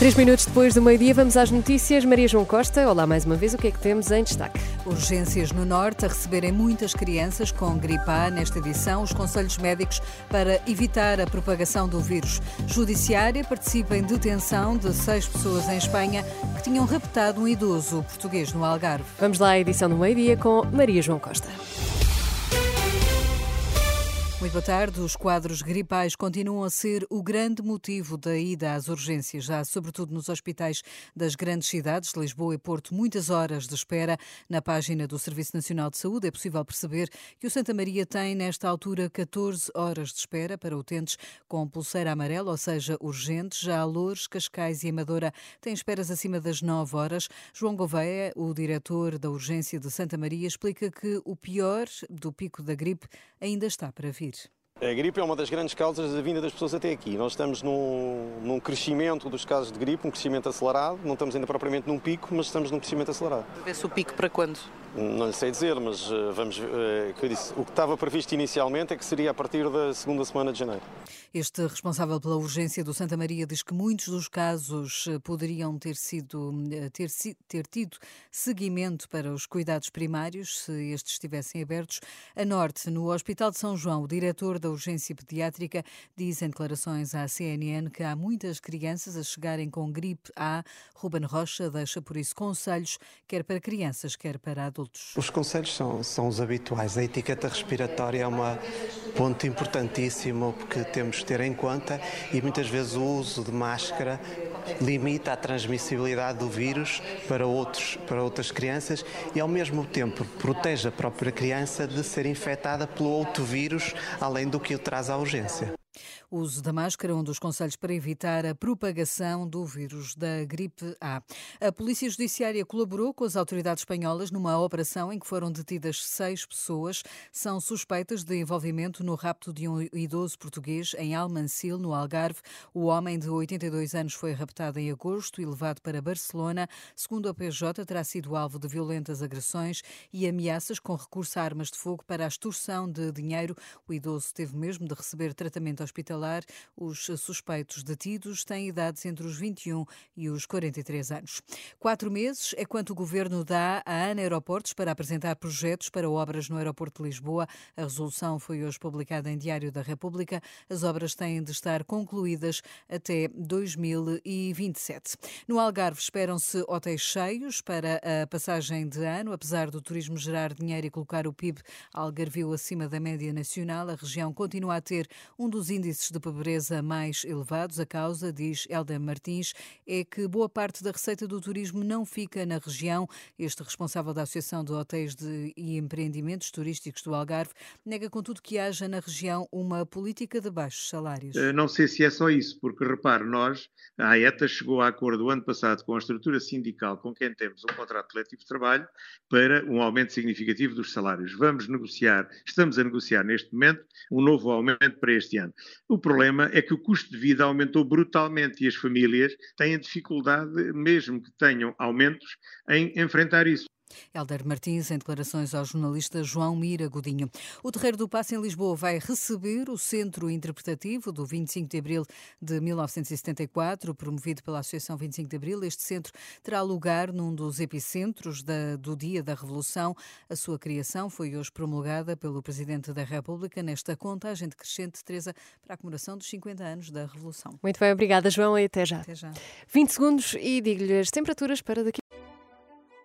Três minutos depois do meio-dia, vamos às notícias. Maria João Costa, olá mais uma vez, o que é que temos em destaque? Urgências no Norte a receberem muitas crianças com gripe A nesta edição. Os conselhos médicos para evitar a propagação do vírus. Judiciária participa em detenção de seis pessoas em Espanha que tinham raptado um idoso português no Algarve. Vamos lá à edição do meio-dia com Maria João Costa. Muito boa tarde. Os quadros gripais continuam a ser o grande motivo da ida às urgências, já sobretudo nos hospitais das grandes cidades, de Lisboa e Porto, muitas horas de espera. Na página do Serviço Nacional de Saúde é possível perceber que o Santa Maria tem, nesta altura, 14 horas de espera para utentes com pulseira amarela, ou seja, urgentes. Já Loures, Cascais e Amadora têm esperas acima das 9 horas. João Gouveia, o diretor da urgência de Santa Maria, explica que o pior do pico da gripe ainda está para vir. A gripe é uma das grandes causas da vinda das pessoas até aqui. Nós estamos num, num, crescimento dos casos de gripe, um crescimento acelerado. Não estamos ainda propriamente num pico, mas estamos num crescimento acelerado. Vê-se o pico para quando? Não sei dizer, mas uh, vamos. Uh, que disse, o que estava previsto inicialmente é que seria a partir da segunda semana de janeiro. Este responsável pela urgência do Santa Maria diz que muitos dos casos eh, poderiam ter sido ter, ter tido seguimento para os cuidados primários se estes estivessem abertos. A norte, no Hospital de São João, o diretor da urgência pediátrica diz em declarações à CNN que há muitas crianças a chegarem com gripe A. Ruben Rocha deixa por isso conselhos, quer para crianças, quer para adultos. Os conselhos são, são os habituais. A etiqueta respiratória é um ponto importantíssimo porque temos que ter em conta e muitas vezes o uso de máscara limita a transmissibilidade do vírus para, outros, para outras crianças e, ao mesmo tempo, protege a própria criança de ser infectada pelo outro vírus, além do que o traz à urgência. O uso da máscara, um dos conselhos para evitar a propagação do vírus da gripe A. A Polícia Judiciária colaborou com as autoridades espanholas numa operação em que foram detidas seis pessoas. São suspeitas de envolvimento no rapto de um idoso português em Almancil, no Algarve. O homem de 82 anos foi raptado em agosto e levado para Barcelona. Segundo a PJ, terá sido alvo de violentas agressões e ameaças com recurso a armas de fogo para a extorsão de dinheiro. O idoso teve mesmo de receber tratamento hospitalar os suspeitos detidos têm idades entre os 21 e os 43 anos. Quatro meses é quanto o governo dá à ANA Aeroportos para apresentar projetos para obras no aeroporto de Lisboa. A resolução foi hoje publicada em Diário da República. As obras têm de estar concluídas até 2027. No Algarve esperam-se hotéis cheios para a passagem de ano, apesar do turismo gerar dinheiro e colocar o PIB algarvio acima da média nacional. A região continua a ter um dos índices de pobreza mais elevados. A causa, diz Helder Martins, é que boa parte da receita do turismo não fica na região. Este responsável da Associação de Hotéis de e Empreendimentos Turísticos do Algarve nega, contudo, que haja na região uma política de baixos salários. Eh, não sei se é só isso, porque repare, nós, a AETA chegou a acordo ano passado com a estrutura sindical com quem temos um contrato coletivo de trabalho para um aumento significativo dos salários. Vamos negociar, estamos a negociar neste momento um novo aumento para este ano. O problema é que o custo de vida aumentou brutalmente e as famílias têm dificuldade, mesmo que tenham aumentos, em enfrentar isso. Helder Martins, em declarações ao jornalista João Mira Godinho. O Terreiro do Passo em Lisboa vai receber o Centro Interpretativo do 25 de Abril de 1974, promovido pela Associação 25 de Abril. Este centro terá lugar num dos epicentros da, do Dia da Revolução. A sua criação foi hoje promulgada pelo Presidente da República nesta contagem decrescente, Teresa, para a comemoração dos 50 anos da Revolução. Muito bem, obrigada, João, e até já. Até já. 20 segundos e digo-lhe as temperaturas para daqui.